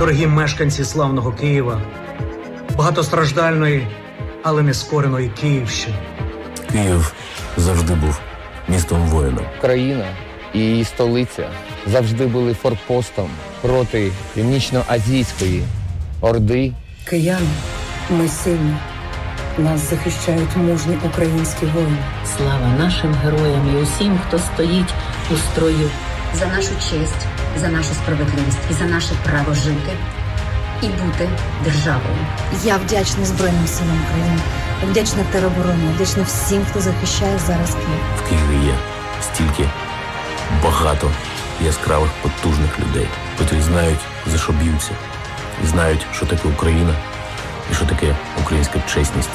дорогі мешканці славного Києва, багатостраждальної, але не скореної Київщини. Київ завжди був містом воїном. Країна і її столиця завжди були форпостом проти північно-азійської орди. Кияни, ми сильні. Нас захищають мужні українські воїни. Слава нашим героям і усім, хто стоїть у строю. За нашу честь, за нашу справедливість і за наше право жити і бути державою. Я вдячна Збройним силам України, вдячна теробороні, вдячна всім, хто захищає зараз Київ. В Києві є стільки багато яскравих потужних людей, котрі знають, за що б'ються, і знають, що таке Україна, і що таке українська чесність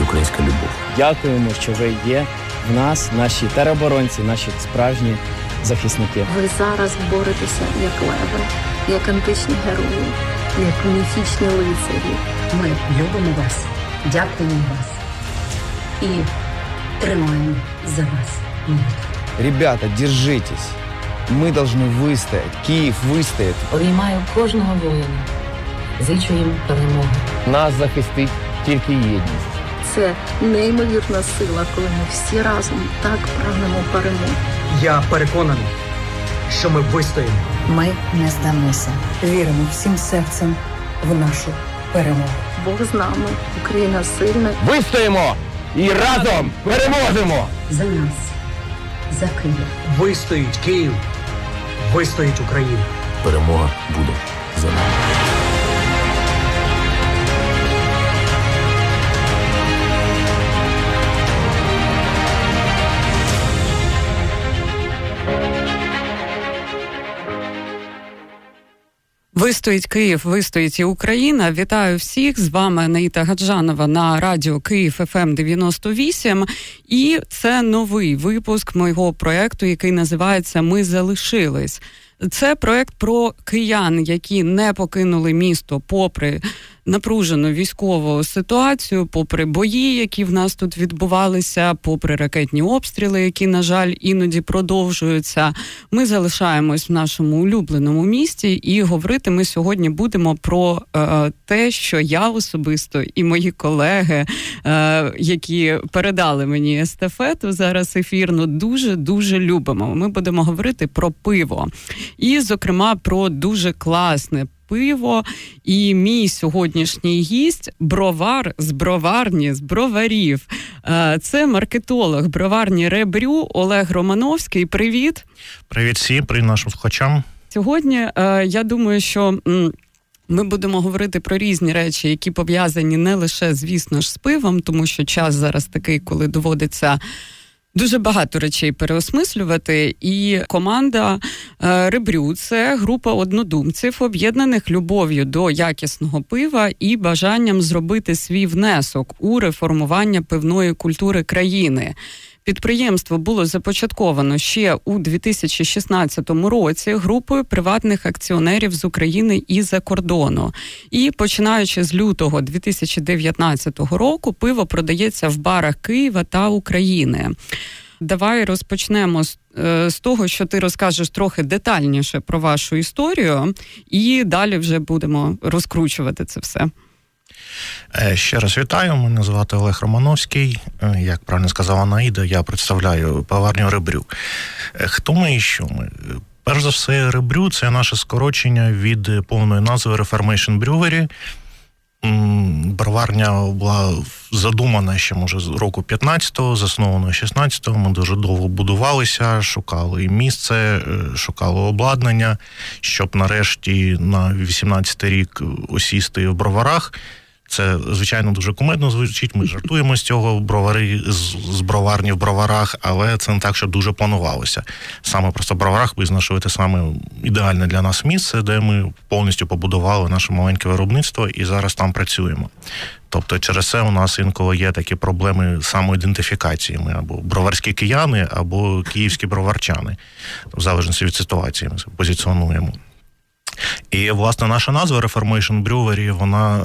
і українська любов. Дякуємо, що ви є в нас, наші тероборонці, наші справжні захисники. Ви зараз боретеся як леви, як античні герої, як міфічні лицарі. Ми любимо вас, дякуємо вас і тримаємо за вас молитву. Ребята, держитесь. Мы должны выстоять. Киев выстоит. Обіймаю кожного воїна. Зичу їм перемоги. Нас захистить тільки єдність. Це неймовірна сила, коли ми всі разом так прагнемо перемоги. Я переконаний, що ми вистоїмо. Ми не здамося. Віримо всім серцем в нашу перемогу. Бог з нами, Україна сильна. Вистоїмо і разом переможемо! За нас, за Київ. Вистоїть Київ, вистоїть Україна. Перемога буде за нами. Вистоїть Київ, вистоїть і Україна. Вітаю всіх з вами Наїта Гаджанова на радіо Київ ФМ 98. І це новий випуск моєго проекту, який називається Ми залишились. Це проект про киян, які не покинули місто попри напружену військову ситуацію, попри бої, які в нас тут відбувалися, попри ракетні обстріли, які, на жаль, іноді продовжуються. Ми залишаємось в нашому улюбленому місті, і говорити ми сьогодні будемо про е, те, що я особисто і мої колеги, е, які передали мені естафету зараз ефірно, дуже дуже любимо. Ми будемо говорити про пиво, і, зокрема, про дуже класне пиво. І мій сьогоднішній гість бровар з броварні, з броварів. Е, це маркетолог броварні Ребрю Олег Романовський. Привіт. Привіт всім, привіт нашим слухачам. Сьогодні е, я думаю, що. Ми будемо говорити про різні речі, які пов'язані не лише, звісно ж, з пивом, тому що час зараз такий, коли доводиться Дуже багато речей переосмислювати, і команда е, Ребрю це група однодумців, об'єднаних любов'ю до якісного пива і бажанням зробити свій внесок у реформування пивної культури країни. Підприємство було започатковано ще у 2016 році групою приватних акціонерів з України і за кордону. І починаючи з лютого 2019 року, пиво продається в барах Києва та України. Давай розпочнемо з, е, з того, що ти розкажеш трохи детальніше про вашу історію, і далі вже будемо розкручувати це все. Е, ще раз вітаю. Мене звати Олег Романовський. Е, як правильно сказала Наїда, я представляю поварню Ребрю. Хто ми і що ми? Перш за все, Ребрю це наше скорочення від повної назви Reformation Brewery. Броварня була задумана ще, може, з року 15-го, заснована 16-го. Ми дуже довго будувалися, шукали місце, шукали обладнання, щоб нарешті на 18-й рік осісти в броварах. Це, звичайно, дуже кумедно звучить. Ми жартуємо з цього бровари з броварні в броварах, але це не так, що дуже планувалося. Саме просто броварах визнав, саме ідеальне для нас місце, де ми повністю побудували наше маленьке виробництво і зараз там працюємо. Тобто, через це у нас інколи є такі проблеми самоідентифікації. Ми або броварські кияни, або київські броварчани, в залежності від ситуації ми позиціонуємо. І, власне, наша назва Reformation Brewery, вона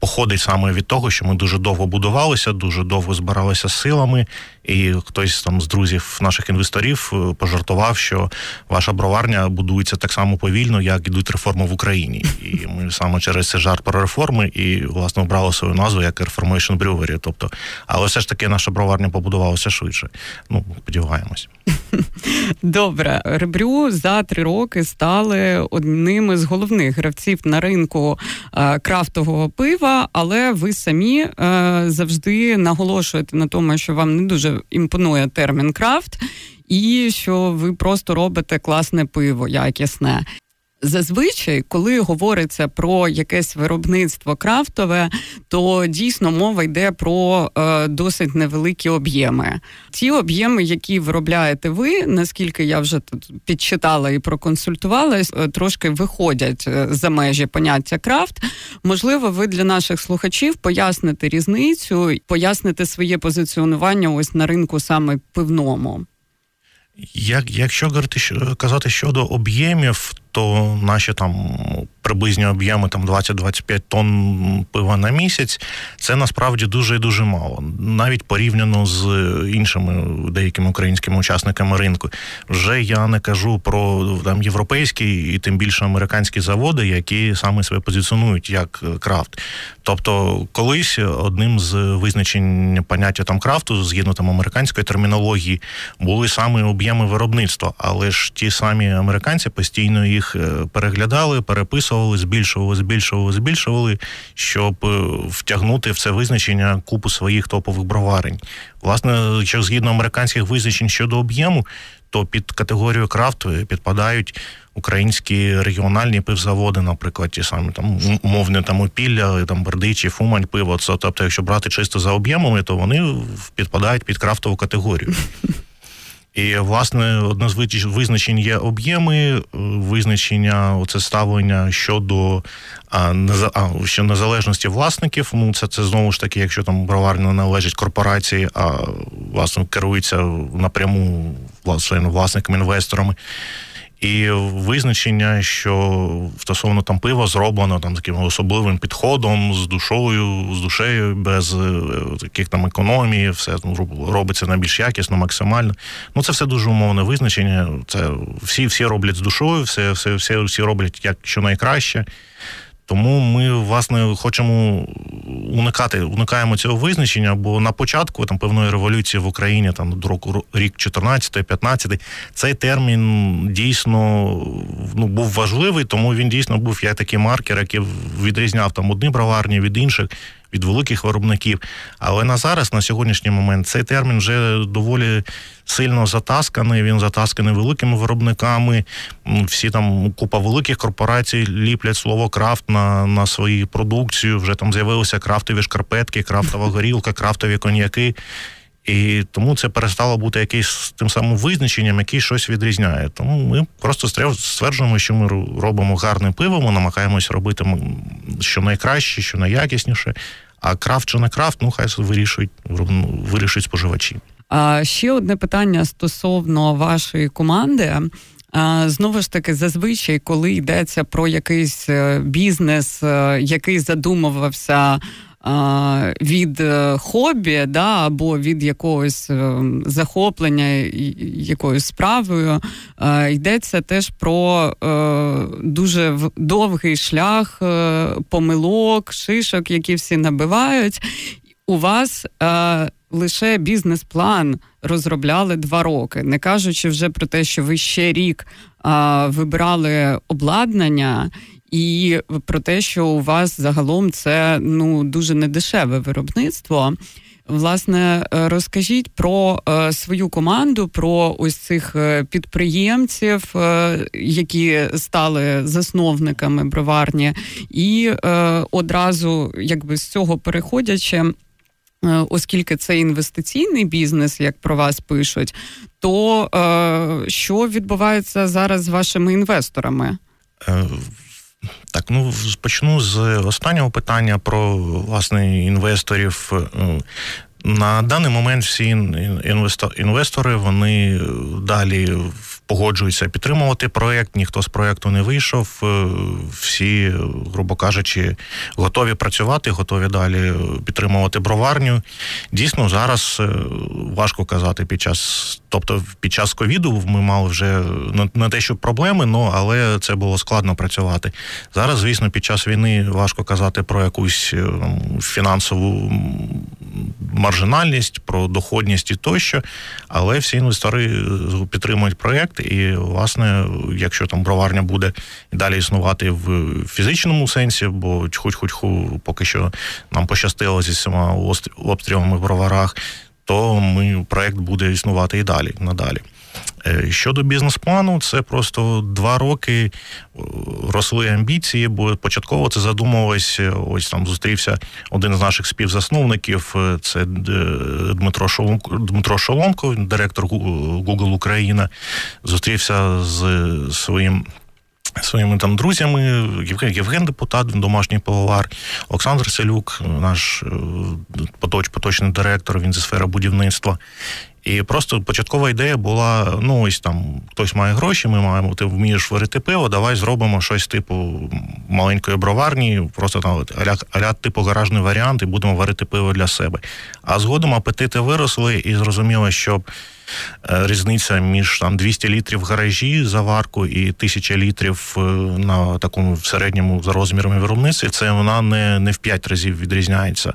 походить саме від того, що ми дуже довго будувалися, дуже довго збиралися силами, і хтось там з друзів наших інвесторів е, пожартував, що ваша броварня будується так само повільно, як ідуть реформи в Україні. І ми саме через цей жарт про реформи і власне обрали свою назву як Reformation Brewery. Тобто, але все ж таки наша броварня побудувалася швидше. Ну, сподіваємось. Добре, ребрю за три роки стали одним із головних гравців на ринку е, крафтового пива, але ви самі е, завжди наголошуєте на тому, що вам не дуже імпонує термін крафт, і що ви просто робите класне пиво, якісне. Зазвичай, коли говориться про якесь виробництво крафтове, то дійсно мова йде про е, досить невеликі об'єми. Ті об'єми, які виробляєте ви, наскільки я вже тут підчитала і проконсультувалась, е, трошки виходять е, за межі поняття крафт. Можливо, ви для наших слухачів поясните різницю, поясните своє позиціонування ось на ринку саме пивному. Як, Якщо говорити, казати щодо об'ємів, то наші там приблизні об'єми там 20-25 тонн пива на місяць, це насправді дуже і дуже мало. Навіть порівняно з іншими деякими українськими учасниками ринку. Вже я не кажу про там європейські і тим більше американські заводи, які саме себе позиціонують як крафт. Тобто, колись одним з визначень поняття там крафту, згідно там американської термінології, були саме об'єми виробництва, але ж ті самі американці постійно їх їх е, переглядали, переписували, збільшували, збільшували, збільшували, щоб е, втягнути в це визначення купу своїх топових броварень. Власне, якщо згідно американських визначень щодо об'єму, то під категорію крафт підпадають українські регіональні пивзаводи, наприклад, ті самі там умовне там опілля, там Бердичі, Фумань, пиво. Це тобто, якщо брати чисто за об'ємами, то вони підпадають під крафтову категорію. І, власне, одне з визначень є об'єми, е, визначення, оце ставлення щодо а, що незалежності власників. Ну, це це знову ж таки, якщо там броварня належить корпорації, а власне керується напряму власне, власниками інвесторами і визначення, що стосовно там пива зроблено там таким особливим підходом, з душою, з душею, без е, таких там економії, все ну, робиться найбільш якісно, максимально. Ну це все дуже умовне визначення. Це всі всі роблять з душою, все, все, все всі роблять як що найкраще. Тому ми власне хочемо уникати, уникаємо цього визначення, бо на початку там певної революції в Україні, там до року рік 14-15, цей термін дійсно ну був важливий, тому він дійсно був як такий маркер, який відрізняв там одні броварні від інших від великих виробників. Але на зараз, на сьогоднішній момент, цей термін вже доволі сильно затасканий. Він затасканий великими виробниками. Всі там купа великих корпорацій ліплять слово крафт на на свою продукцію. Вже там з'явилися крафтові шкарпетки, крафтова горілка, крафтові коньяки. І тому це перестало бути якийсь тим самим визначенням, який щось відрізняє. Тому ми просто стверджуємо, що ми робимо гарне пиво, ми намагаємось робити що найкраще, що найякісніше. А крафт чи не крафт, ну хай вирішують вирішують споживачі. А ще одне питання стосовно вашої команди. Знову ж таки, зазвичай, коли йдеться про якийсь е, бізнес, е, який задумувався від е, хобі, да, або від якогось е, захоплення якоюсь справою, е, йдеться теж про дуже довгий шлях помилок, шишок, які всі набивають. У вас лише бізнес-план розробляли два роки, не кажучи вже про те, що ви ще рік вибирали обладнання і про те, що у вас загалом це ну дуже недешеве виробництво. Власне, е, розкажіть про е, свою команду, про ось цих е, підприємців, е, які стали засновниками броварні, і е, одразу, якби з цього переходячи, е, оскільки це інвестиційний бізнес, як про вас пишуть, то що відбувається зараз з вашими інвесторами? Так, ну почну з останнього питання про власне інвесторів. Е, на даний момент всі інвестори вони далі погоджуються підтримувати проект. Ніхто з проекту не вийшов. Е, всі, грубо кажучи, готові працювати, готові далі підтримувати броварню. Дійсно, зараз важко казати під час, тобто під час ковіду ми мали вже не те, що проблеми, ну але це було складно працювати. Зараз, звісно, під час війни важко казати про якусь фінансову маржинальність, про доходність і тощо, але всі інвестори е, підтримують проєкт, і, власне, якщо там броварня буде і далі існувати в фізичному сенсі, бо хоч-хоч поки що нам пощастило зі всіма обстрілами в броварах, то ми проєкт буде існувати і далі надалі. Е, щодо бізнес-плану, це просто два роки е, росли амбіції, бо початково це задумувалось. Е, ось там зустрівся один з наших співзасновників. Це Дмитро Шолонко, Дмитро Шолонко, директор Google Україна. Зустрівся з своїм. Своїми там друзями, Євген, депутат, домашній пивовар, Олександр Селюк, наш поточ, поточний директор, він зі сфери будівництва. І просто початкова ідея була: ну ось там хтось має гроші, ми маємо, ти вмієш варити пиво, давай зробимо щось типу маленької броварні, просто там аля, типу гаражний варіант, і будемо варити пиво для себе. А згодом апетити виросли, і зрозуміло, що е, різниця між там 200 літрів гаражі заварку і 1000 літрів е, на такому середньому за розмірами виробництві, це вона не не в 5 разів відрізняється.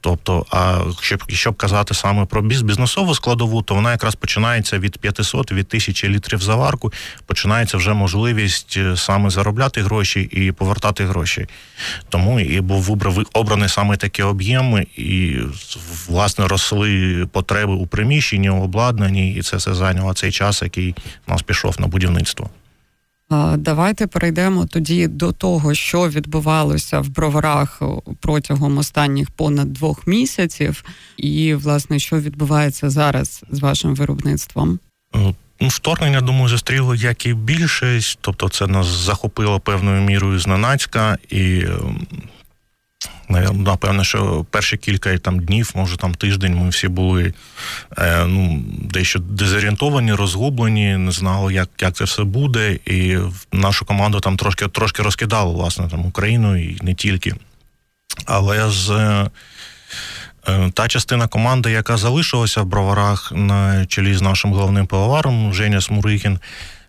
Тобто, а щоб щоб казати саме про бізнесову складову, то вона якраз починається від 500, від 1000 літрів заварку. Починається вже можливість е, саме заробляти гроші і повертати гроші. Тому і був обраний саме такі об'єми, і власне росли потреби у приміщенні, у обладнанні, і це все зайняло цей час, який у нас пішов на будівництво. Давайте перейдемо тоді до того, що відбувалося в броварах протягом останніх понад двох місяців, і власне що відбувається зараз з вашим виробництвом. Ну, вторгнення, думаю, зустріло як і більшість, тобто це нас захопило певною мірою зненацька, і ем, Напевно, що перші кілька там днів, може там тиждень, ми всі були е, ну, дещо дезорієнтовані, розгублені, не знали, як як це все буде. І нашу команду там трошки трошки розкидало, власне, там Україну і не тільки. Але з е, та частина команди, яка залишилася в броварах на чолі з нашим головним пивоваром Женя Смурихін, Е,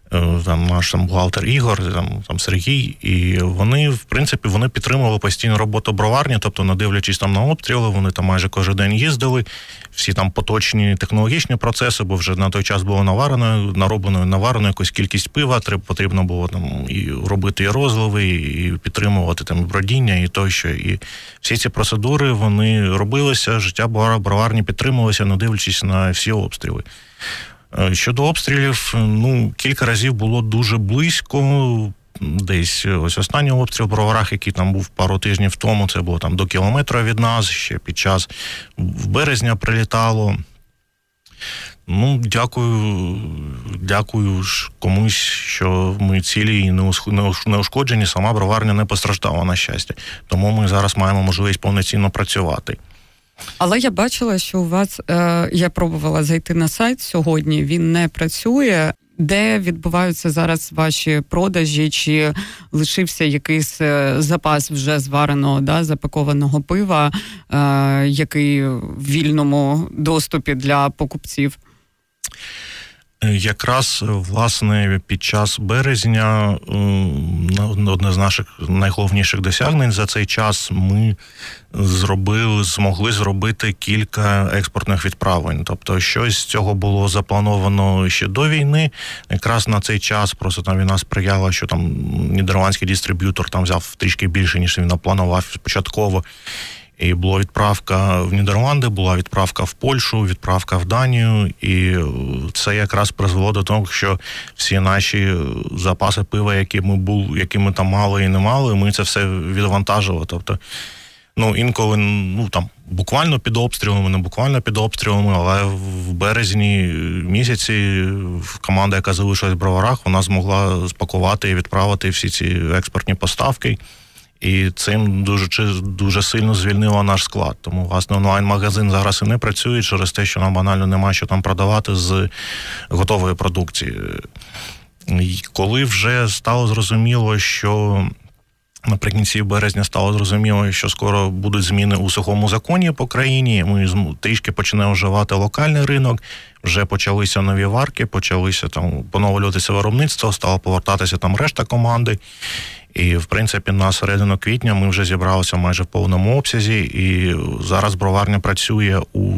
там наш там бухгалтер Ігор, там там Сергій, і вони, в принципі, вони підтримували постійну роботу броварні, тобто, не дивлячись там на обстріли, вони там майже кожен день їздили. Всі там поточні технологічні процеси, бо вже на той час було наварено, нароблено наварено якусь кількість пива. Потрібно було там і робити і розливи, і підтримувати там бродіння, і тощо. І всі ці процедури вони робилися. Життя броварні підтримувалося, не дивлячись на всі обстріли. Е, щодо обстрілів, ну кілька разів було дуже близько. Десь ось останній обстріл броварах, який там був пару тижнів тому, це було там до кілометра від нас, ще під час в березня прилітало. Ну, дякую, дякую ж комусь, що ми цілі і не ушкоджені, сама броварня не постраждала на щастя. Тому ми зараз маємо можливість повноцінно працювати. Але я бачила, що у вас е, я пробувала зайти на сайт сьогодні. Він не працює. Де відбуваються зараз ваші продажі? Чи лишився якийсь е, запас вже звареного да, запакованого пива, е, який в вільному доступі для покупців? Якраз власне під час березня одне з наших найголовніших досягнень за цей час ми зробили, змогли зробити кілька експортних відправлень. Тобто, щось з цього було заплановано ще до війни. Якраз на цей час просто там війна сприяла, що там нідерландський дистриб'ютор там взяв трішки більше ніж він напланував спочатково. І була відправка в Нідерланди, була відправка в Польщу, відправка в Данію, і це якраз призвело до того, що всі наші запаси пива, які ми були, які ми там мали і не мали, ми це все відвантажили. Тобто, ну інколи ну там буквально під обстрілами, не буквально під обстрілами, але в березні місяці команда, яка залишилась в броварах, вона змогла спакувати і відправити всі ці експортні поставки. І цим дуже дуже сильно звільнило наш склад. Тому власне онлайн-магазин зараз і не працює через те, що нам банально немає що там продавати з готової продукції. І Коли вже стало зрозуміло, що Наприкінці березня стало зрозуміло, що скоро будуть зміни у сухому законі по країні. Ми трішки почнемо вживати локальний ринок. Вже почалися нові варки, почалися там поновлюватися виробництво, стало повертатися там решта команди. І, в принципі, на середину квітня ми вже зібралися майже в повному обсязі, і зараз броварня працює у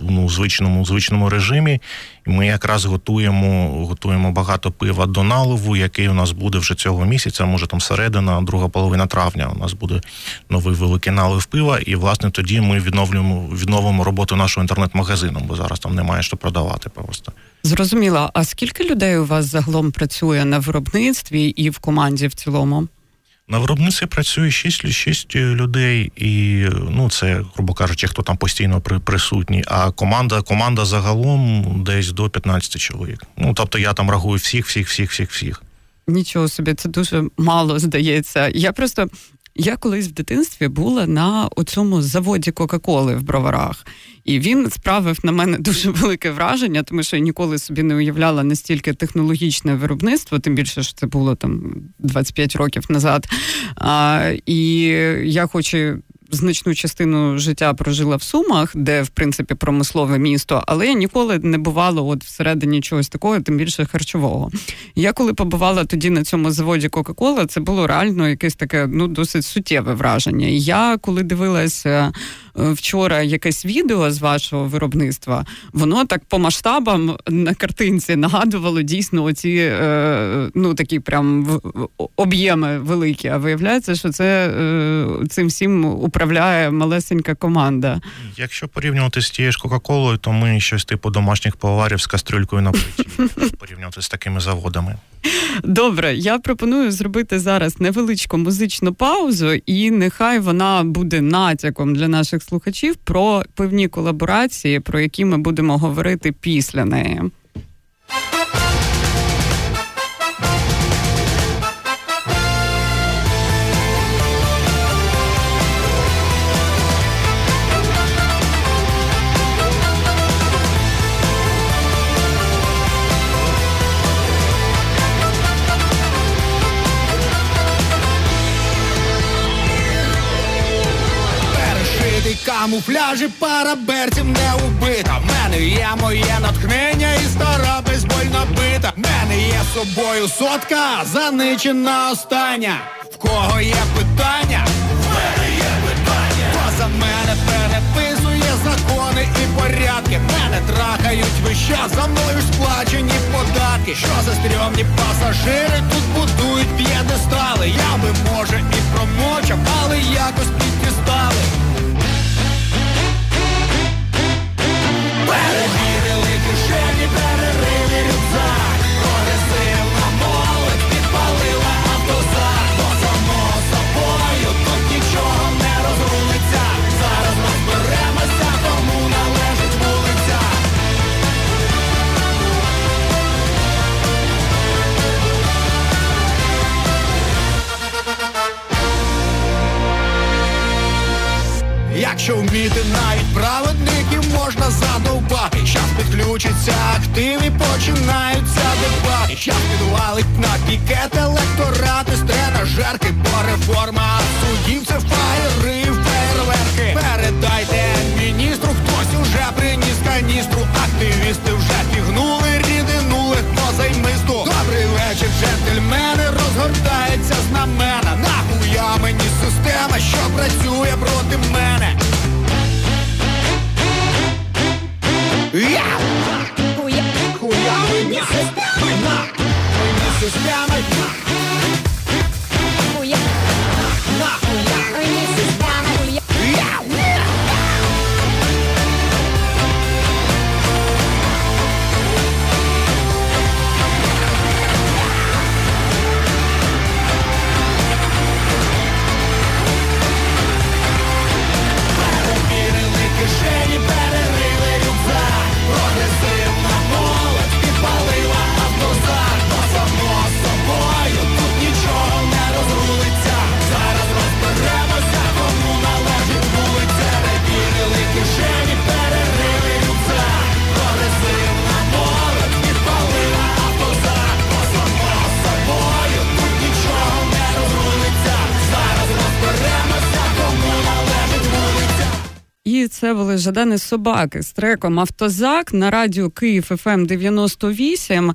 ну, звичному звичному режимі. І ми якраз готуємо готуємо багато пива до наливу, який у нас буде вже цього місяця. Може там середина, друга половина травня. У нас буде новий великий налив пива, і власне тоді ми відновлюємо відновимо роботу нашого інтернет-магазину, бо зараз там немає що продавати просто. Зрозуміло. А скільки людей у вас загалом працює на виробництві і в команді в цілому? На виробництві працює 6 6 людей, і ну це, грубо кажучи, хто там постійно присутній. А команда команда загалом десь до 15 чоловік. Ну тобто я там рахую всіх, всіх, всіх, всіх, всіх. Нічого собі, це дуже мало здається. Я просто я колись в дитинстві була на оцьому заводі Кока-Коли в броварах, і він справив на мене дуже велике враження, тому що я ніколи собі не уявляла настільки технологічне виробництво, тим більше що це було там 25 років назад. А, І я хочу значну частину життя прожила в Сумах, де в принципі промислове місто, але я ніколи не бувала от всередині чогось такого, тим більше харчового. Я коли побувала тоді на цьому заводі Кока-Кола, це було реально якесь таке ну досить суттєве враження. Я коли дивилася вчора якесь відео з вашого виробництва, воно так по масштабам на картинці нагадувало дійсно оці е, ну такі прям об'єми великі. А виявляється, що це е, цим всім управляє малесенька команда. Якщо порівнювати з тією ж Кока-Колою, то ми щось типу домашніх поварів з кастрюлькою на плиті порівнювати з такими заводами. Добре, я пропоную зробити зараз невеличку музичну паузу, і нехай вона буде натяком для наших слухачів про певні колаборації, про які ми будемо говорити після неї. Камуфляжі пара берців не убита. В мене є моє натхнення і стара безбольна бита. В мене є собою сотка, заничена остання. В кого є питання? В мене є питання. Хто мене переписує закони і порядки. Мене трахають вища, за мною ж сплачені податки. Що за стрьомні пасажири тут будують п'єдестали. Я би може і промовчав, але якось піддістали. Перевірили кишені, перерили рюкзак Прогресивна молодь підпалила автозак Бо само собою тут нічого не розрулиться Зараз розберемося, кому належить вулиця Якщо вміти навіть праведників можна задовбати Щас підключиться актив і починаються дебати. Щас підвалить на пікет електорати з тренажерки Бо реформа судів це фаєри, фейерверки. Передайте міністру, хтось уже приніс каністру. Активісти вже пігнули, рідинули позаймисту Добрий вечір, джентльмени, розгортається знамена Нахуя мені система, що працює проти мене Я! Жадани Собаки з треком Автозак на радіо Київ ФМ 98.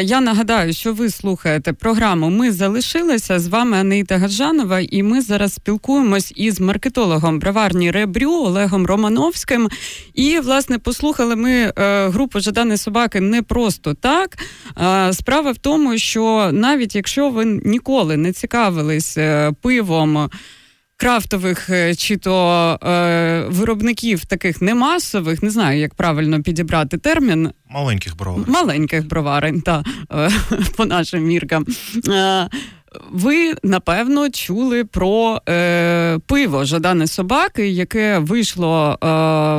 Я нагадаю, що ви слухаєте програму Ми залишилися з вами Анита Гаджанова, і ми зараз спілкуємось із маркетологом броварні Ребрю Олегом Романовським. І, власне, послухали ми е, групу Жадани Собаки не просто так. Справа в тому, що навіть якщо ви ніколи не цікавились е, пивом крафтових е, чи то е, виробників таких немасових, не знаю, як правильно підібрати термін. Маленьких броварень. Маленьких броварень, та е, по нашим міркам. Е, ви напевно чули про е, пиво Жадани собаки, яке вийшло е,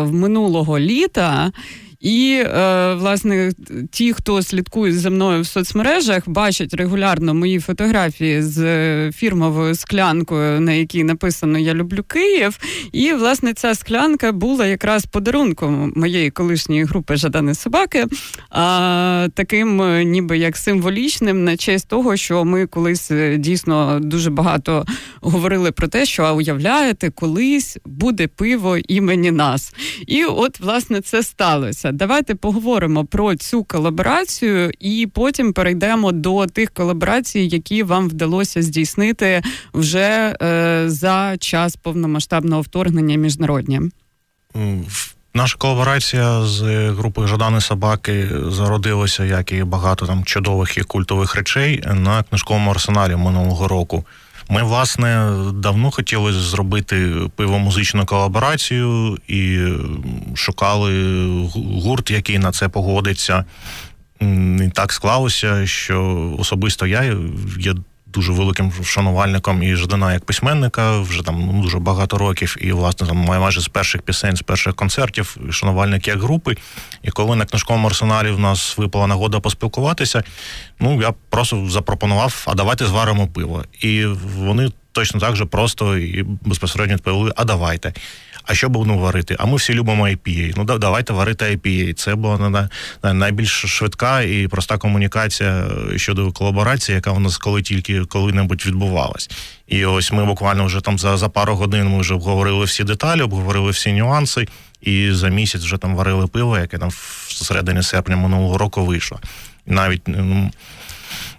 в минулого літа. І е, власне ті, хто слідкує за мною в соцмережах, бачать регулярно мої фотографії з фірмовою склянкою, на якій написано Я люблю Київ. І власне ця склянка була якраз подарунком моєї колишньої групи Жадани собаки, а таким, е, ніби як символічним, на честь того, що ми колись е, дійсно дуже багато говорили про те, що а уявляєте, колись буде пиво імені нас. І от власне це сталося. Давайте поговоримо про цю колаборацію, і потім перейдемо до тих колаборацій, які вам вдалося здійснити вже е, за час повномасштабного вторгнення міжнародні. Наша колаборація з групою Жадани Собаки зародилася, як і багато там чудових і культових речей на книжковому арсеналі минулого року. Ми, власне, давно хотіли зробити пивомузичну колаборацію і шукали гурт, який на це погодиться. І так склалося, що особисто я є дуже великим вшанувальником і Ждана як письменника вже там ну, дуже багато років, і власне там майже з перших пісень, з перших концертів, і шанувальник як групи. І коли на книжковому арсеналі в нас випала нагода поспілкуватися, ну я просто запропонував, а давайте зваримо пиво. І вони точно так же просто і безпосередньо відповіли, а давайте. А що будемо варити? А ми всі любимо IPA. Ну давайте варити IPA. Це була найбільш швидка і проста комунікація щодо колаборації, яка у нас коли тільки коли-небудь відбувалась. І ось ми буквально вже там за за пару годин ми вже обговорили всі деталі, обговорили всі нюанси, і за місяць вже там варили пиво, яке там в середині серпня минулого року вийшло. навіть ну,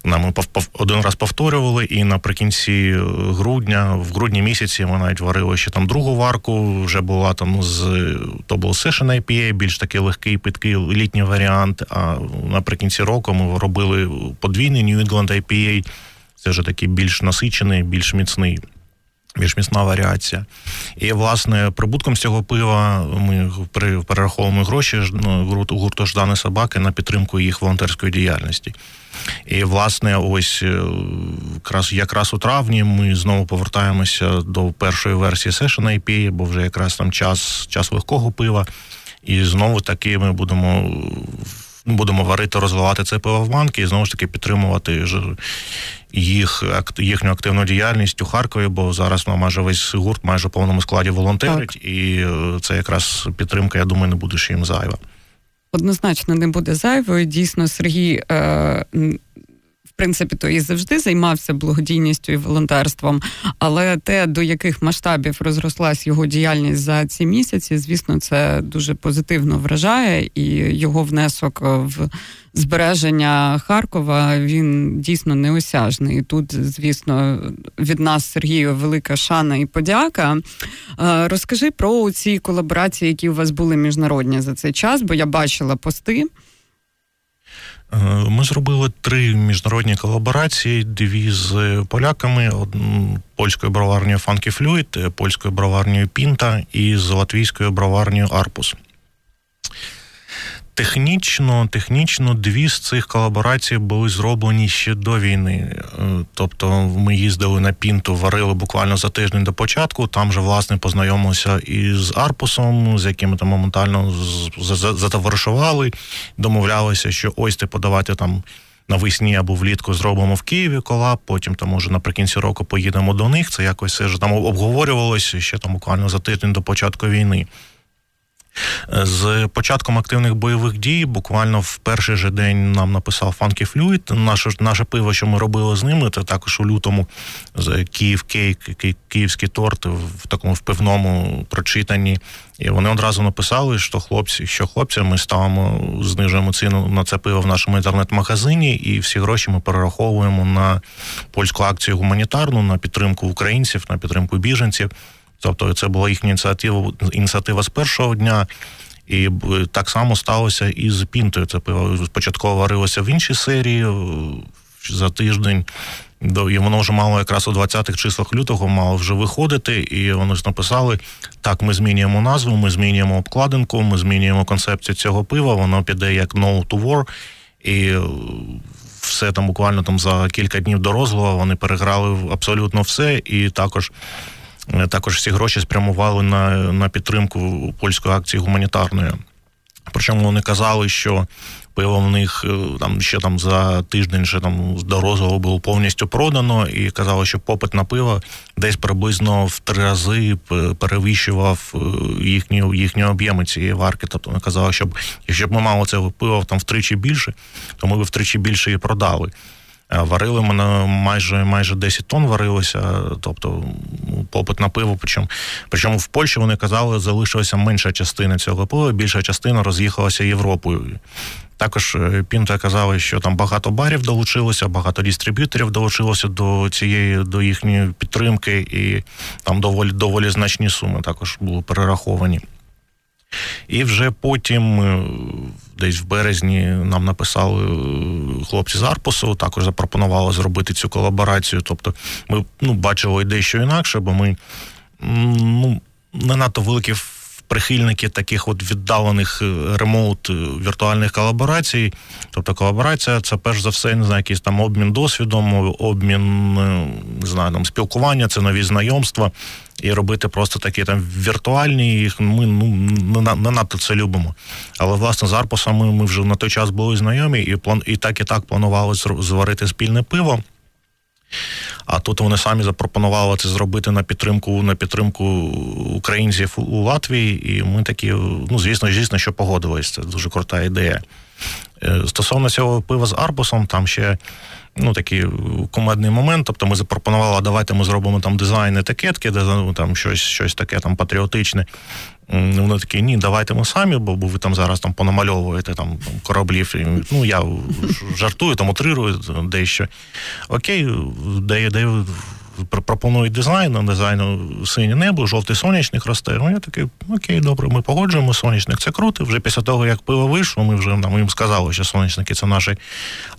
ми один раз повторювали, і наприкінці е, грудня, в грудні місяці, ми навіть варили ще там другу варку. Вже була там з то був Session IPA, більш такий легкий, питкий літній варіант. А наприкінці року ми робили подвійний New England IPA. Це вже такий більш насичений, більш міцний. Більш міцна варіація. І, власне, прибутком з цього пива ми перераховуємо гроші ну, гурту Ждани Собаки на підтримку їх волонтерської діяльності. І, власне, ось е, якраз якраз у травні ми знову повертаємося до першої версії Session IPA, бо вже якраз там час час легкого пива. І знову таки ми будемо будемо варити, розвивати це пиво в банки і знову ж таки підтримувати їх їхню активну діяльність у Харкові, бо зараз ну, майже весь гурт майже в повному складі волонтерить, так. і е, це якраз підтримка, я думаю, не буде ще їм зайва однозначно не буде зайвою. Дійсно, Сергій. Е, принципі, то і завжди займався благодійністю і волонтерством, але те, до яких масштабів розрослась його діяльність за ці місяці, звісно, це дуже позитивно вражає, і його внесок в збереження Харкова він дійсно неосяжний. І Тут, звісно, від нас Сергію велика шана і подяка. Е, розкажи про ці колаборації, які у вас були міжнародні за цей час, бо я бачила пости. Е, ми зробили три міжнародні колаборації: дві з поляками, польською броварнею Funky Fluid, польською броварнею Пінта і з латвійською броварнею Арпус. Технічно, технічно дві з цих колаборацій були зроблені ще до війни. Е, тобто ми їздили на Пінту, варили буквально за тиждень до початку. Там же власне познайомилися із Арпусом, з яким там моментально затоваришували, домовлялися, що ось ти подавати там. Навесні або влітку зробимо в Києві колаб, потім там може наприкінці року поїдемо до них. Це якось вже там обговорювалося ще там буквально за тиждень до початку війни. З початком активних бойових дій, буквально в перший же день нам написав Funky Fluid. Наше наше пиво, що ми робили з ними, це також у лютому з Київ Кейк, Київський торт в такому в пивному прочитанні. І вони одразу написали, що хлопці, що хлопці, ми ставимо, знижуємо ціну на це пиво в нашому інтернет-магазині, і всі гроші ми перераховуємо на польську акцію гуманітарну, на підтримку українців, на підтримку біженців. Тобто, це була їхня ініціатива ініціатива з першого дня. І так само сталося і з Пінтою. Це пиво спочатку варилося в іншій серії за тиждень. І воно вже мало якраз у 20-х числах лютого мало вже виходити, і вони ж написали: так, ми змінюємо назву, ми змінюємо обкладинку, ми змінюємо концепцію цього пива. Воно піде як No to War, і все там буквально там за кілька днів до розголу вони переграли абсолютно все, і також. Також всі гроші спрямували на на підтримку польської акції гуманітарної. Причому вони казали, що пиво в них е, там ще там за тиждень ще там до розголу було повністю продано, і казали, що попит на пиво десь приблизно в три рази перевищував е, їхні їхні об'єми цієї варки. Тобто вони казали, щоб якщо б ми мали це пиво там втричі більше, то ми б втричі більше і продали. Варили мене майже майже 10 тонн варилося, тобто ну, попит на пиво. Причому причому в Польщі вони казали, залишилася менша частина цього пива, більша частина роз'їхалася Європою. Також е, Пінта казали, що там багато барів долучилося, багато дистриб'юторів долучилося до цієї до їхньої підтримки, і там доволі доволі значні суми також були перераховані. І вже потім, е, десь в березні, нам написали е, хлопці з Арпусу, також запропонували зробити цю колаборацію. Тобто, ми ну, бачили дещо інакше, бо ми ну, не надто великі прихильники таких от віддалених е, ремоут віртуальних колаборацій. Тобто колаборація це перш за все не знаю, якийсь там обмін досвідом, обмін не знаю, там спілкування, це нові знайомства і робити просто такі там віртуальні. Їх ми ну не, не надто це любимо. Але власне з Арпусом ми, ми вже на той час були знайомі, і план і так і так планували зварити спільне пиво. А тут вони самі запропонували це зробити на підтримку на підтримку українців у Латвії. І ми такі, ну звісно, звісно, що погодились. Це дуже крута ідея. Е, стосовно цього пива з Арбусом, там ще ну, такий кумедний момент. Тобто ми запропонували, давайте ми зробимо там дизайн етикетки, де ну, там щось щось таке там патріотичне. Вони такі, ні, давайте ми самі, бо ви там зараз там понамальовуєте там кораблів. Ну, я жартую, там утрирую дещо. Окей, де, де пропонують дизайн, на дизайну синє небо, жовтий сонячник росте. Ну, я такий, окей, добре, ми погоджуємо, сонячник це круто. Вже після того, як пиво вийшло, ми вже нам їм сказали, що сонячники це наші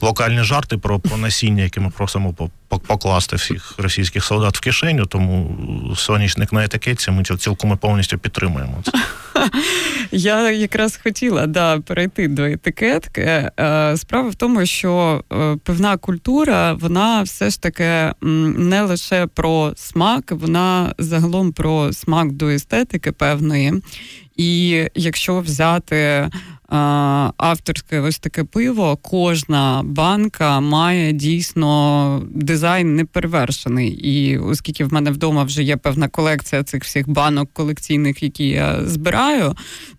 локальні жарти про, про насіння, які ми просимо покласти всіх російських солдат в кишеню, тому сонячник на етикетці ми цілком повністю підтримуємо. це. Я якраз хотіла да, перейти до етикетки. Е, справа в тому, що е, певна культура, вона все ж таки не лише про смак, вона загалом про смак до естетики певної. І якщо взяти авторське ось таке пиво, кожна банка має дійсно дизайн неперевершений. І оскільки в мене вдома вже є певна колекція цих всіх банок колекційних, які я збираю,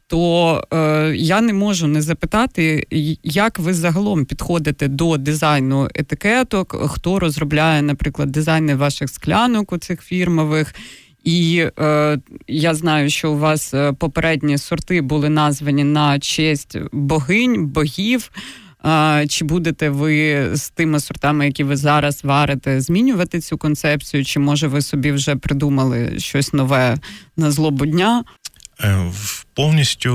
то е, я не можу не запитати, як ви загалом підходите до дизайну етикеток, хто розробляє, наприклад, дизайни ваших склянок у цих фірмових. І е, я знаю, що у вас е, попередні сорти були названі на честь богинь, богів. Е, чи будете ви з тими сортами, які ви зараз варите, змінювати цю концепцію? Чи може ви собі вже придумали щось нове на злобу дня? Е, повністю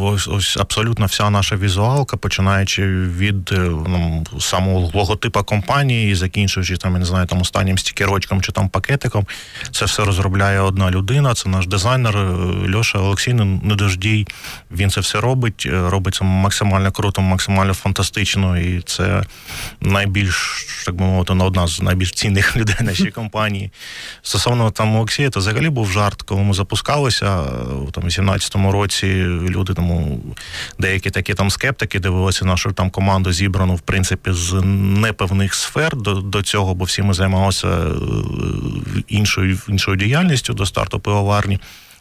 ось, ось абсолютно вся наша візуалка, починаючи від е, ну, самого логотипа компанії і закінчуючи там, я не знаю, там останнім стікерочком чи там пакетиком, це все розробляє одна людина. Це наш дизайнер е, Льоша Олексій Недождій. Він це все робить. Е, робить це максимально круто, максимально фантастично. І це найбільш так би мовити, ну, одна з найбільш цінних людей нашої компанії. Стосовно там Олексія, це взагалі був жарт, коли ми запускалися там 18 2019 році люди тому деякі такі там скептики дивилися нашу там команду зібрану в принципі з непевних сфер до до цього, бо всі ми займалися е, іншою іншою діяльністю до старту пивоварні.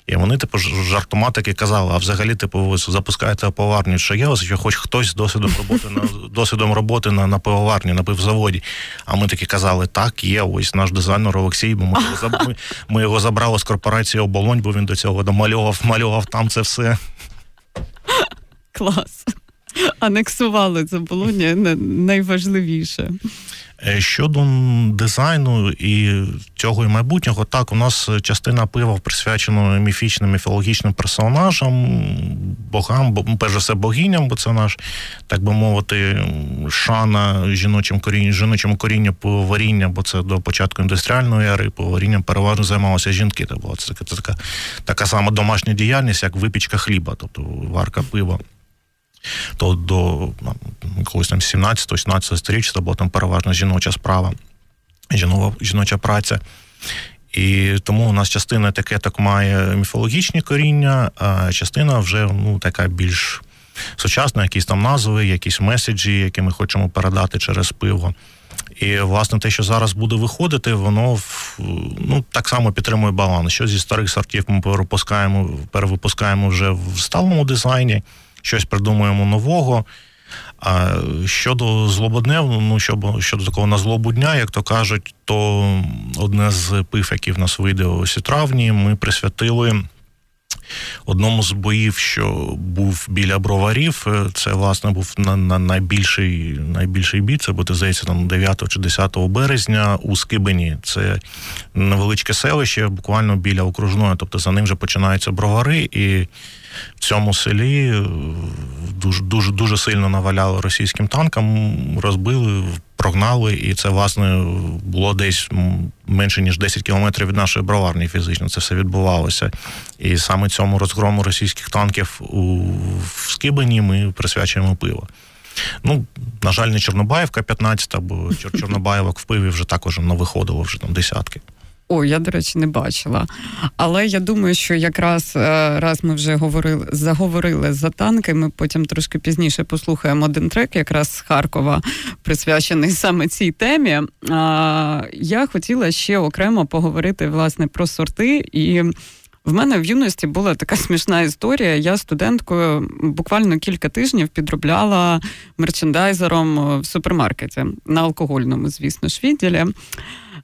І вони, типу, жартома таки казали, а взагалі, типу, ви запускаєте пивоварню, що є, що хоч хтось з досвідом роботи на досвідом роботи на на пивоварні, на пивзаводі. А ми таки казали, так, є, ось наш дизайнер Олексій, бо ми його, ми, ми його забрали з корпорації оболонь, бо він до цього домальовував, малював там це все. Клас. Анексували це було найважливіше. Е, щодо дизайну і цього і майбутнього, так у нас частина пива присвячена міфічним міфологічним персонажам, богам, перш за все богиням, бо це наш, так би мовити, шана жіночим корінням, жіночому корінню пивоваріння, бо це до початку індустріальної ери пивоварінням переважно займалися жінки. Це була це така, така сама домашня діяльність, як випічка хліба, тобто варка пива то до колись там 17-18 сторіччя це була там переважно жіноча справа, жіноча праця. І тому у нас частина етикеток має міфологічні коріння, а частина вже ну, така більш сучасна, якісь там назви, якісь меседжі, які ми хочемо передати через пиво. І, власне, те, що зараз буде виходити, воно ну, так само підтримує баланс. Що зі старих сортів ми перепускаємо, перевипускаємо вже в сталому дизайні щось придумуємо нового. А щодо злободневного, ну щодо щодо такого на злобу дня, як то кажуть, то одне з пив, які в нас вийде у травні, ми присвятили. Одному з боїв, що був біля броварів, це власне був на, на найбільший найбільший бій. Це буде здається там 9 чи 10 березня у Скибені. Це невеличке селище, буквально біля окружної. Тобто за ним вже починаються бровари, і в цьому селі е, дуже дуже дуже сильно наваляли російським танкам, розбили, прогнали, і це власне було десь менше ніж 10 кілометрів від нашої броварні. Фізично це все відбувалося. І саме цьому розгрому російських танків у в Скибені ми присвячуємо пиво. Ну, на жаль, не Чорнобаївка 15, бо Чорнобаєвок в пиві вже також не виходило вже там десятки. О, я, до речі, не бачила. Але я думаю, що якраз е, раз ми вже говорили, заговорили за танки, ми потім трошки пізніше послухаємо один трек, якраз з Харкова, присвячений саме цій темі. Я хотіла ще окремо поговорити власне про сорти. І в мене в юності була така смішна історія. Я студенткою буквально кілька тижнів підробляла мерчендайзером в супермаркеті на алкогольному, звісно ж, відділі.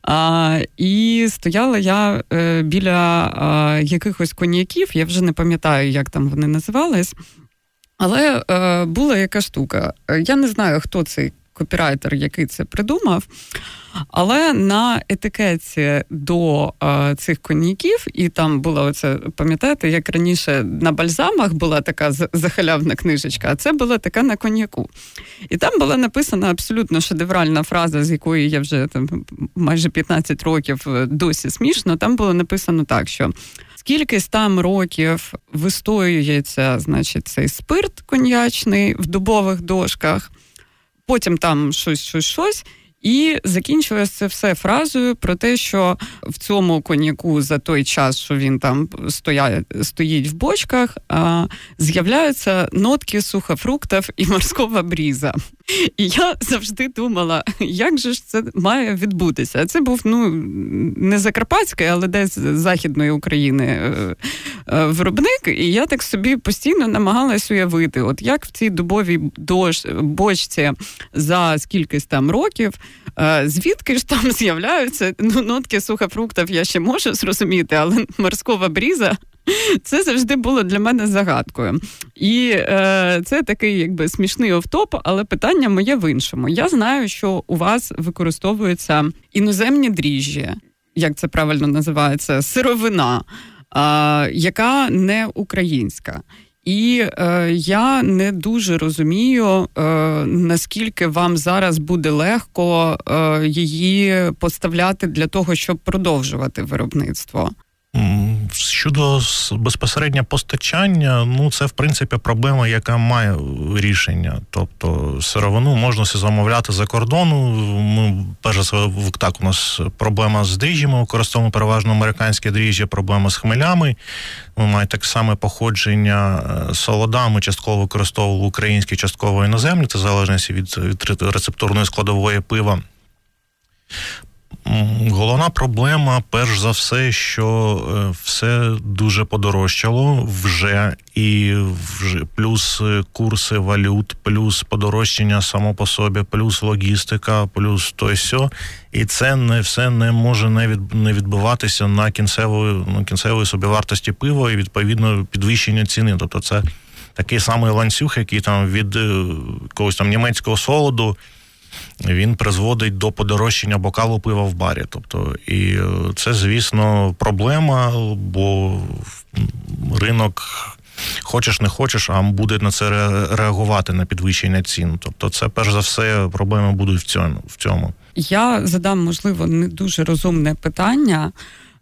А, І стояла я е, біля а, якихось коньяків, я вже не пам'ятаю, як там вони називались. Але е, була яка штука. Я не знаю, хто цей копірайтер, який це придумав. Але на етикетці до е, цих коньяків, і там була оце, пам'ятаєте, як раніше на бальзамах була така захалявна книжечка, а це була така на коньяку. І там була написана абсолютно шедевральна фраза, з якої я вже там майже 15 років е, досі смішно. Там було написано так, що. Скільки там років вистоюється, значить, цей спирт коньячний в дубових дошках, потім там щось, щось, щось. І закінчилось це все фразою про те, що в цьому коньяку за той час, що він там стоя, стоїть в бочках, з'являються нотки сухофруктів і морського бріза. І я завжди думала, як же ж це має відбутися. Це був ну не Закарпатський, але десь з Західної України е, е, виробник. І я так собі постійно намагалась уявити, от як в цій дубовій дощ, бочці за скількись там років, е, звідки ж там з'являються ну, нотки сухофруктів, я ще можу зрозуміти, але морського бріза. Це завжди було для мене загадкою. І е, це такий якби смішний офтоп, але питання моє в іншому. Я знаю, що у вас використовуються іноземні дріжджі, як це правильно називається, сировина, е, яка не українська. І е, я не дуже розумію, е, наскільки вам зараз буде легко е, її поставляти для того, щоб продовжувати виробництво. Щодо безпосередньо постачання, ну це в принципі проблема, яка має рішення. Тобто сировину можна замовляти за кордону. Ми перш за так у нас проблема з дріжджами, використовуємо переважно американські дріжджі, проблема з хмелями. Ми маємо так саме походження е, солода. Частково використовували українські, частково іноземні, це залежності від, від рецептурної складової пива Головна проблема, перш за все, що е, все дуже подорожчало вже, і вже плюс е, курси валют, плюс подорожчання само по собі, плюс логістика, плюс то сьо. І це не все не може не від не відбуватися на кінцевої на кінцевої собівартості пива і відповідно підвищення ціни. Тобто, це такий самий ланцюг, який там від е, якогось там німецького солоду він призводить до подорожчання бокалу пива в барі. Тобто, і е, це, звісно, проблема, бо ринок. Хочеш, не хочеш, а буде на це реагувати на підвищення цін. Тобто, це перш за все проблеми будуть в цьому. в цьому. Я задам, можливо, не дуже розумне питання.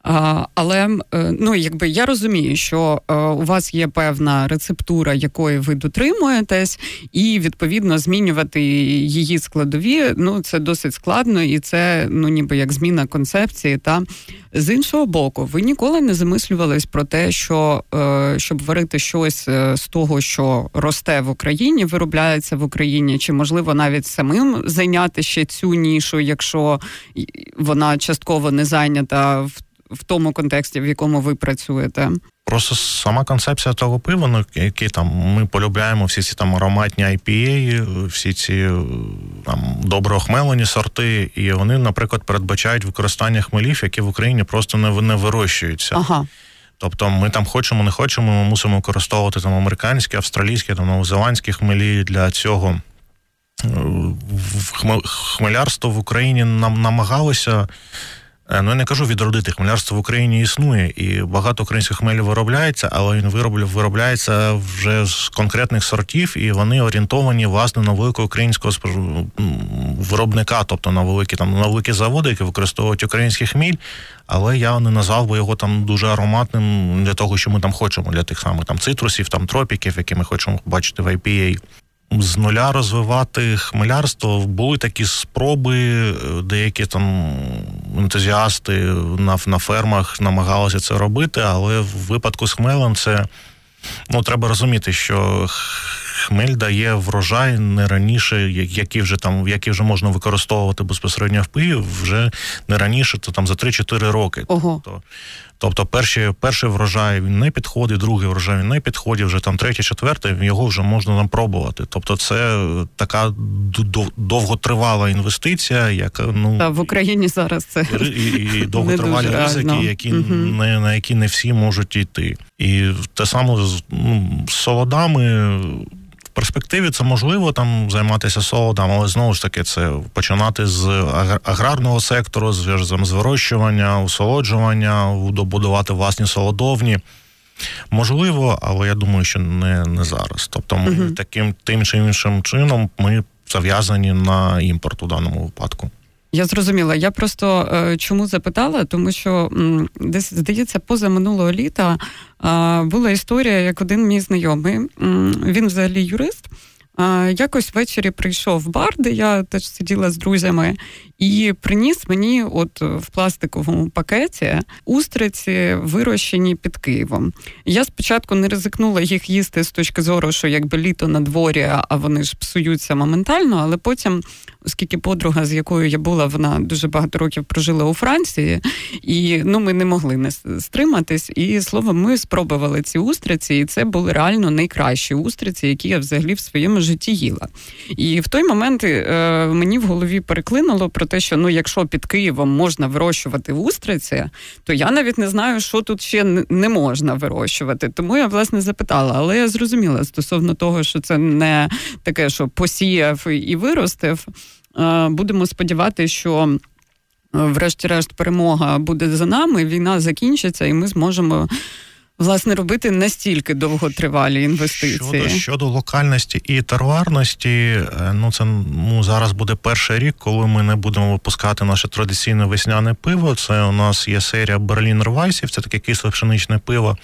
Але е, ну, якби я розумію, що е, у вас є певна рецептура, якої ви дотримуєтесь, і відповідно змінювати її складові. Ну це досить складно, і це ну ніби як зміна концепції. Та з іншого боку, ви ніколи не замислювались про те, що е, щоб варити щось з того, що росте в Україні, виробляється в Україні, чи можливо навіть самим зайняти ще цю нішу, якщо вона частково не зайнята в в тому контексті, в якому ви працюєте? Просто сама концепція того пива, ну які там ми полюбляємо всі ці там ароматні IPA, всі ці там добре охмелені сорти, і вони, наприклад, передбачають використання хмелів, які в Україні просто не не вирощуються. Ага. Тобто ми там хочемо, не хочемо, ми мусимо використовувати там американські, австралійські, там новозеландські хмелі для цього. Хмелярство в Україні нам намагалося Е, ну я не кажу відродити хмелярство в Україні існує, і багато українських хмелів виробляється, але він виробляється вже з конкретних сортів, і вони орієнтовані власне на великого українського виробника, тобто на великі там на великі заводи, які використовують український хміль. Але я не назвав би його там дуже ароматним для того, що ми там хочемо для тих самих там цитрусів, там тропіків, які ми хочемо бачити в IPA з нуля розвивати хмелярство. Були такі спроби, е, деякі там ентузіасти на на фермах намагалися це робити, але в випадку з хмелем це ну, треба розуміти, що хмель дає врожай не раніше, який вже там, який вже можна використовувати безпосередньо в пиві, вже не раніше, то там за 3-4 роки. Ого. Тобто, тобто перший, перший врожай він не підходить, другий врожай він не підходить, вже там третій, четвертий, його вже можна нам пробувати. Тобто, це така довготривала інвестиція, яка ну Та, в Україні зараз це і, і довготривалі ризики, які угу. не на які не всі можуть йти. І те саме з ну, солодами перспективі це можливо там займатися солодом, але знову ж таки це починати з аграрного сектору, з, з вирощування, усолоджування, добудувати власні солодовні. Можливо, але я думаю, що не не зараз. Тобто, ми uh таким тим чи іншим чином ми зав'язані на імпорт у даному випадку. Я зрозуміла. Я просто е, чому запитала, тому що м, десь здається, поза минулого літа е, була історія, як один мій знайомий. М, він взагалі юрист. Е, якось ввечері прийшов бар, де я теж сиділа з друзями, і приніс мені, от в пластиковому пакеті, устриці вирощені під Києвом. Я спочатку не ризикнула їх їсти з точки зору, що якби літо на дворі, а вони ж псуються моментально, але потім оскільки подруга, з якою я була, вона дуже багато років прожила у Франції, і ну ми не могли не стриматись. І словом, ми спробували ці устриці, і це були реально найкращі устриці, які я взагалі в своєму житті їла. І в той момент е, мені в голові переклинуло про те, що ну, якщо під Києвом можна вирощувати устриці, то я навіть не знаю, що тут ще не можна вирощувати. Тому я власне запитала, але я зрозуміла стосовно того, що це не таке, що посіяв і виростив. Е, будемо сподіватися, що. Е, врешті-решт, перемога буде за нами, війна закінчиться, і ми зможемо власне робити настільки довготривалі інвестиції. Щодо щодо локальності і теруарності, е, ну це ну зараз буде перший рік, коли ми не будемо випускати наше традиційне весняне пиво. Це у нас є серія Берлінер Вайсів, це таке кисле пшеничне пиво,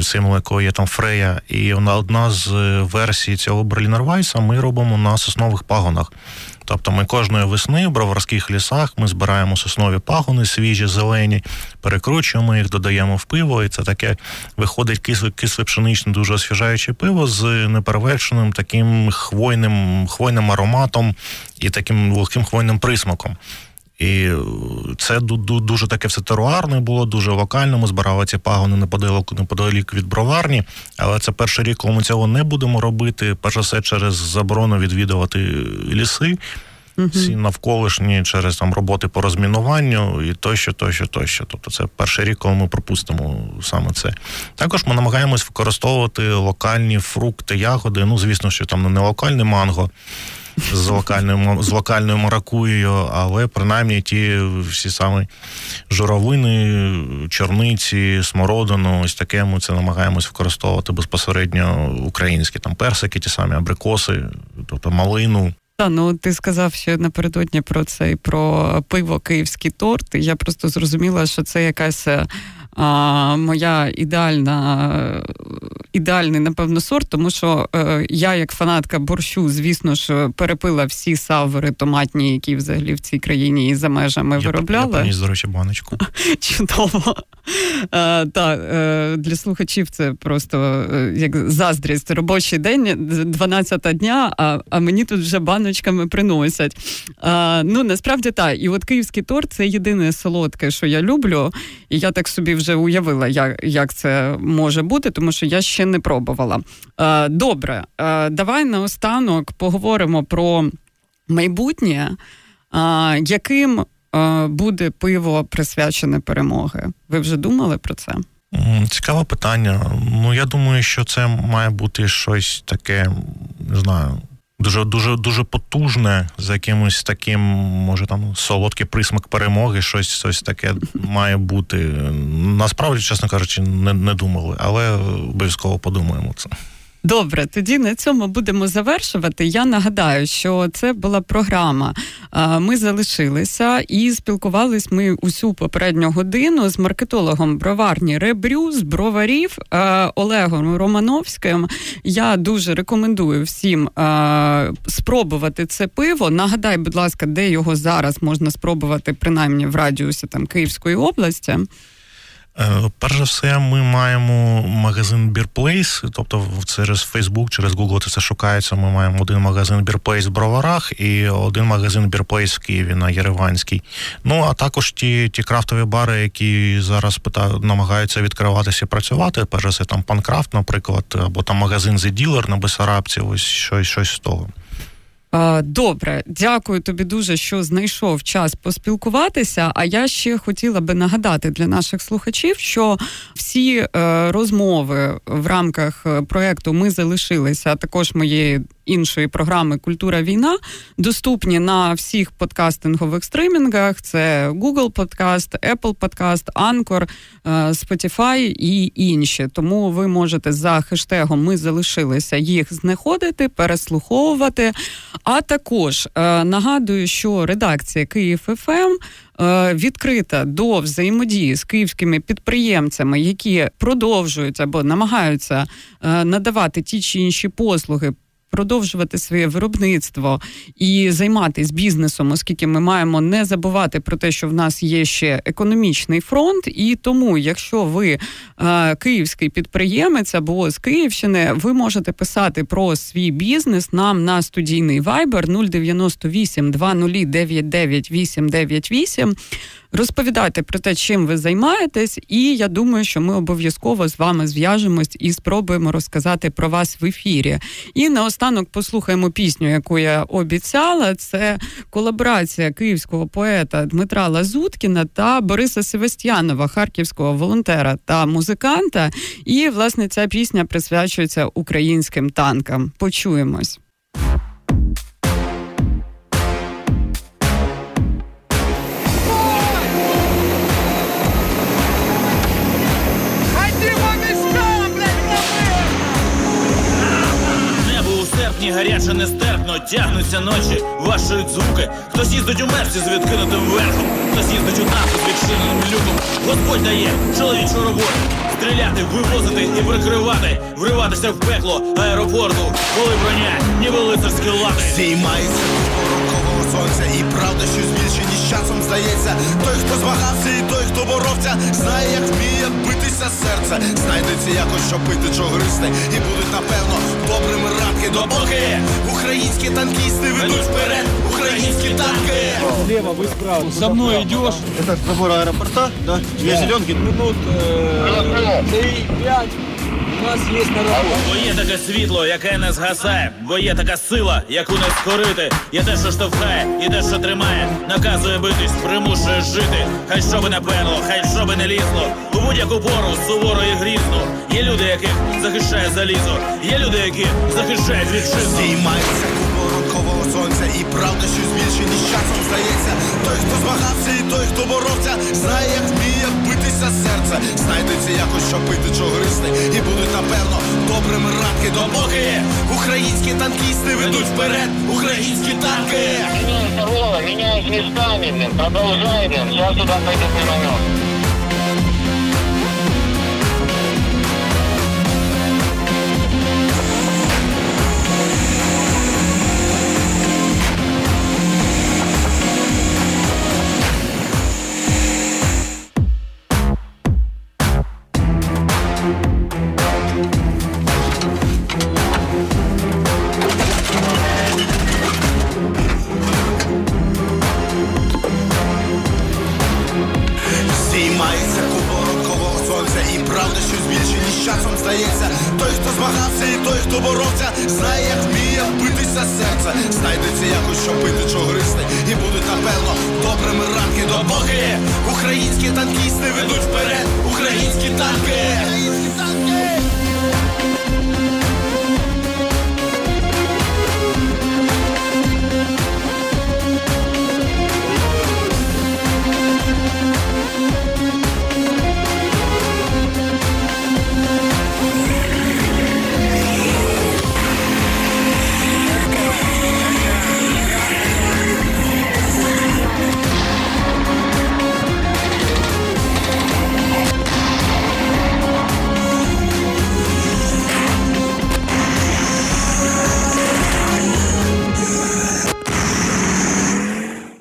символ якого є там Фрея. І вона одна з версій цього Берлінер Вайса ми робимо на соснових пагонах. Тобто ми кожної весни в броварських лісах ми збираємо соснові пагони, свіжі, зелені, перекручуємо їх, додаємо в пиво, і це таке виходить кисле, кисле пшеничне, дуже освіжаюче пиво з неперевершеним таким хвойним хвойним ароматом і таким легким хвойним присмаком. І це дуже таке все теруарне було, дуже локально. Ми збирали ці пагони неподалік, неподалік від броварні. Але це перший рік, коли ми цього не будемо робити. Перш за все через заборону відвідувати ліси. Всі навколишні через там роботи по розмінуванню і тощо, тощо, тощо. Тобто це перший рік, коли ми пропустимо саме це. Також ми намагаємось використовувати локальні фрукти, ягоди. Ну, звісно, що там не локальне манго, з локальною з локальною маракуєю, але принаймні ті всі самі журавини, чорниці, смородину, ось таке ми це намагаємось використовувати безпосередньо українські там персики, ті самі абрикоси, тобто малину. Та ну ти сказав ще напередодні про це і про пиво київський торт. Я просто зрозуміла, що це якась а, моя ідеальна, ідеальний, напевно, сорт, тому що е, я, як фанатка борщу, звісно ж, перепила всі савери томатні, які взагалі в цій країні і за межами я, виробляли. Я приніс, до речі, баночку. Чудово. Е, та, е, Для слухачів це просто е, як заздрість. Робочий день, 12 дня, а а мені тут вже баночками приносять. Е, ну, насправді так. І от київський торт це єдине солодке, що я люблю. І я так собі вже уявила, як як це може бути, тому що я ще не пробувала. Е, добре, е, давай наостанок поговоримо про майбутнє, е, яким буде пиво присвячене перемоги. Ви вже думали про це? Цікаве питання. Ну я думаю, що це має бути щось таке, не знаю дуже дуже дуже потужне, за якимось таким, може там солодкий присмак перемоги, щось щось таке має бути. Насправді, чесно кажучи, не, не думали, але обов'язково подумаємо це. Добре, тоді на цьому будемо завершувати. Я нагадаю, що це була програма. Ми залишилися і спілкувались ми усю попередню годину з маркетологом броварні Rebrew з Броварів Олегом Романовським. Я дуже рекомендую всім спробувати це пиво. Нагадай, будь ласка, де його зараз можна спробувати, принаймні в радіусі там Київської області. Е, перш за все, ми маємо магазин BeerPlace, тобто через Фейсбук, через Google це все шукається. Ми маємо один магазин BeerPlace в Броварах і один магазин BeerPlace в Києві на Єреванській. Ну а також ті ті крафтові бари, які зараз пита, намагаються відкриватися і працювати. Перш за все, там Панкрафт, наприклад, або там магазин The Dealer на Бесарабці, ось щось щось з того. Добре, дякую тобі дуже, що знайшов час поспілкуватися. А я ще хотіла би нагадати для наших слухачів, що всі е, розмови в рамках е, проекту ми залишилися а також моєї іншої програми Культура війна доступні на всіх подкастингових стримінгах: це Google Podcast, Apple Podcast, Anchor, е, Spotify і інші. Тому ви можете за хештегом Ми залишилися їх знаходити, переслуховувати. А також е, нагадую, що редакція Київ ФМ ем, е, відкрита до взаємодії з київськими підприємцями, які продовжують або намагаються надавати ті чи інші послуги продовжувати своє виробництво і займатися бізнесом, оскільки ми маємо не забувати про те, що в нас є ще економічний фронт. І тому, якщо ви е, київський підприємець або з Київщини, ви можете писати про свій бізнес нам на студійний вайбер 098 2099 898 Розповідайте про те, чим ви займаєтесь, і я думаю, що ми обов'язково з вами зв'яжемось і спробуємо розказати про вас в ефірі. І наостанок послухаємо пісню, яку я обіцяла. Це колаборація київського поета Дмитра Лазуткіна та Бориса Севастьянова, харківського волонтера та музиканта. І власне ця пісня присвячується українським танкам. Почуємось. Гаряче нестерпно тягнуться ночі, вашують звуки. Хтось їздить у мерці з відкинутим верхом, хтось їздить у нас, з відчиненим люком. Господь дає чоловічу роботу. Стріляти, вивозити і прикривати, вриватися в пекло аеропорту, коли броня, ніби лицарські лати. Порокового сонця, і правда, що більше ніж часом здається. Той, хто змагався, і той, хто боровся, знає, як вміє битися битися серце. Знайдеться якось, що пити, що гристи, і будуть напевно добрими радки, допоки українські танкісти ведуть вперед, українські танки. Слева, вы справа. Со мной идешь. Это забор аэропорта, да? Две зеленки. Минут э, три, пять. У нас є на. Бо є таке світло, яке не згасає, бо є така сила, яку не скорити. Є те, що штовхає, і те, що тримає, наказує битись, примушує жити. Хай що би не пекло, хай що би не лізло. У будь-яку пору суворо і грізно. Є люди, яких захищає залізо, є люди, які захищають вітчизну. Ранкового сонця, і правда, що більше ніж часом здається. Той, хто змагався, і той, хто боровся, знає, як вміє битися серце. Знайдеться якось, що пити, що гристи, і будуть напевно добрими ранки, допоки українські танкісти ведуть вперед, українські танки. Меняется Вова, меняюсь местами, блин. Продолжай, блин. Сейчас туда